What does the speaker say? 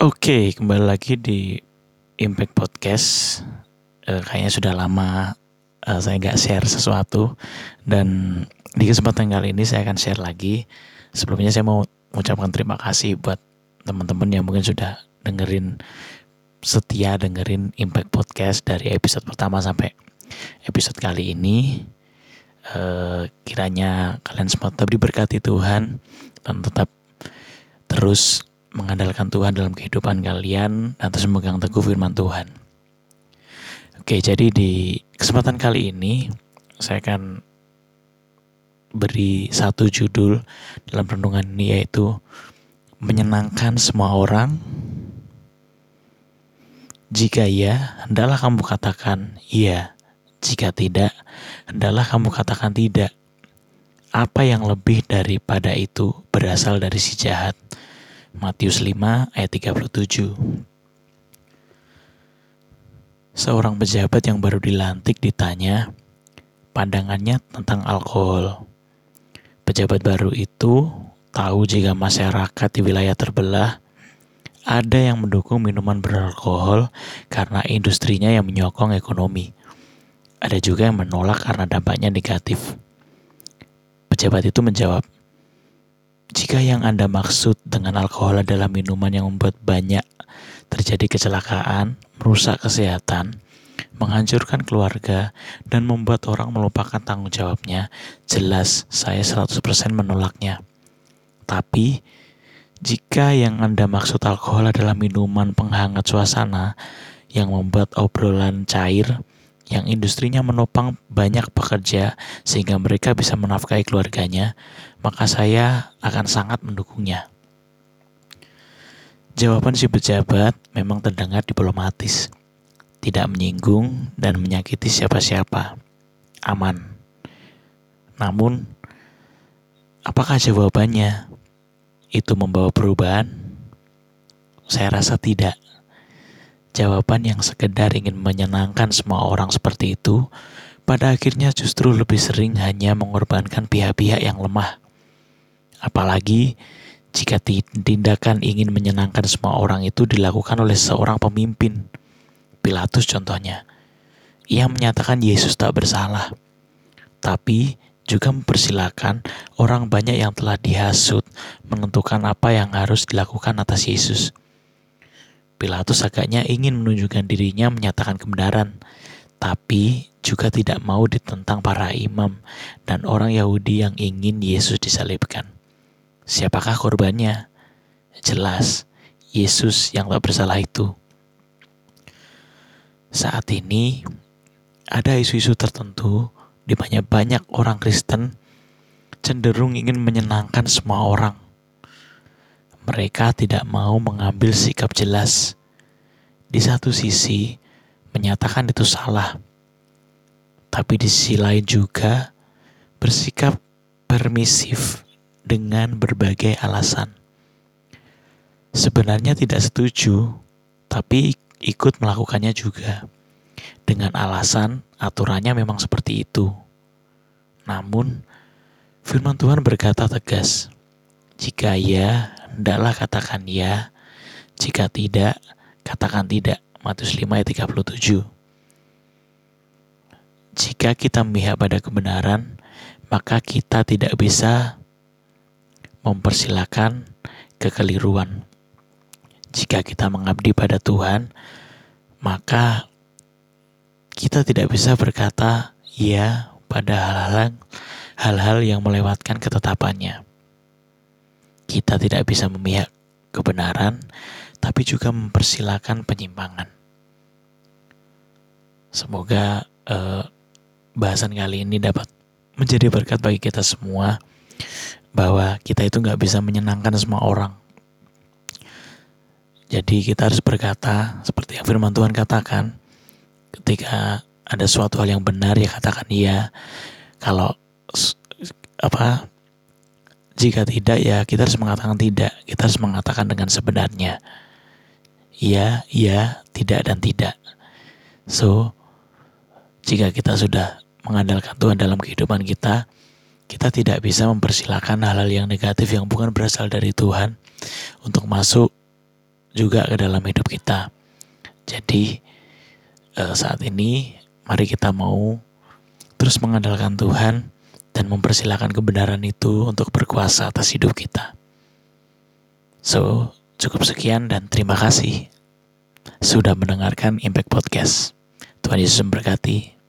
Oke, kembali lagi di Impact Podcast. Eh, kayaknya sudah lama eh, saya nggak share sesuatu dan di kesempatan kali ini saya akan share lagi. Sebelumnya saya mau mengucapkan terima kasih buat teman-teman yang mungkin sudah dengerin setia dengerin Impact Podcast dari episode pertama sampai episode kali ini. Eh, kiranya kalian semua tetap diberkati Tuhan dan tetap terus mengandalkan Tuhan dalam kehidupan kalian dan terus memegang teguh firman Tuhan. Oke, jadi di kesempatan kali ini saya akan beri satu judul dalam renungan ini yaitu menyenangkan semua orang. Jika iya, hendaklah kamu katakan iya. Jika tidak, hendaklah kamu katakan tidak. Apa yang lebih daripada itu berasal dari si jahat Matius 5 ayat 37. Seorang pejabat yang baru dilantik ditanya pandangannya tentang alkohol. Pejabat baru itu tahu jika masyarakat di wilayah terbelah ada yang mendukung minuman beralkohol karena industrinya yang menyokong ekonomi. Ada juga yang menolak karena dampaknya negatif. Pejabat itu menjawab, jika yang Anda maksud dengan alkohol adalah minuman yang membuat banyak terjadi kecelakaan, merusak kesehatan, menghancurkan keluarga, dan membuat orang melupakan tanggung jawabnya, jelas saya 100% menolaknya. Tapi, jika yang Anda maksud alkohol adalah minuman penghangat suasana yang membuat obrolan cair, yang industrinya menopang banyak pekerja sehingga mereka bisa menafkahi keluarganya, maka saya akan sangat mendukungnya. Jawaban si pejabat memang terdengar diplomatis, tidak menyinggung dan menyakiti siapa-siapa, aman. Namun, apakah jawabannya itu membawa perubahan? Saya rasa tidak. Jawaban yang sekedar ingin menyenangkan semua orang seperti itu, pada akhirnya justru lebih sering hanya mengorbankan pihak-pihak yang lemah. Apalagi jika tindakan ingin menyenangkan semua orang itu dilakukan oleh seorang pemimpin. Pilatus contohnya. Ia menyatakan Yesus tak bersalah. Tapi juga mempersilahkan orang banyak yang telah dihasut menentukan apa yang harus dilakukan atas Yesus. Pilatus agaknya ingin menunjukkan dirinya menyatakan kebenaran, tapi juga tidak mau ditentang para imam dan orang Yahudi yang ingin Yesus disalibkan. Siapakah korbannya? Jelas, Yesus yang tak bersalah itu. Saat ini, ada isu-isu tertentu di mana banyak orang Kristen cenderung ingin menyenangkan semua orang mereka tidak mau mengambil sikap jelas. Di satu sisi, menyatakan itu salah, tapi di sisi lain juga bersikap permisif dengan berbagai alasan. Sebenarnya tidak setuju, tapi ikut melakukannya juga. Dengan alasan aturannya memang seperti itu. Namun, firman Tuhan berkata tegas, "Jika ya, hendaklah katakan ya. Jika tidak, katakan tidak. Matius 5 ayat 37. Jika kita memihak pada kebenaran, maka kita tidak bisa mempersilahkan kekeliruan. Jika kita mengabdi pada Tuhan, maka kita tidak bisa berkata ya pada hal-hal hal-hal yang melewatkan ketetapannya kita tidak bisa memihak kebenaran, tapi juga mempersilahkan penyimpangan. Semoga eh, bahasan kali ini dapat menjadi berkat bagi kita semua bahwa kita itu nggak bisa menyenangkan semua orang. Jadi kita harus berkata seperti yang firman Tuhan katakan, ketika ada suatu hal yang benar ya katakan iya. Kalau apa jika tidak ya kita harus mengatakan tidak. Kita harus mengatakan dengan sebenarnya. Iya, iya, tidak dan tidak. So, jika kita sudah mengandalkan Tuhan dalam kehidupan kita, kita tidak bisa mempersilahkan hal-hal yang negatif yang bukan berasal dari Tuhan untuk masuk juga ke dalam hidup kita. Jadi uh, saat ini mari kita mau terus mengandalkan Tuhan dan mempersilahkan kebenaran itu untuk berkuasa atas hidup kita. So, cukup sekian dan terima kasih sudah mendengarkan Impact Podcast. Tuhan Yesus memberkati.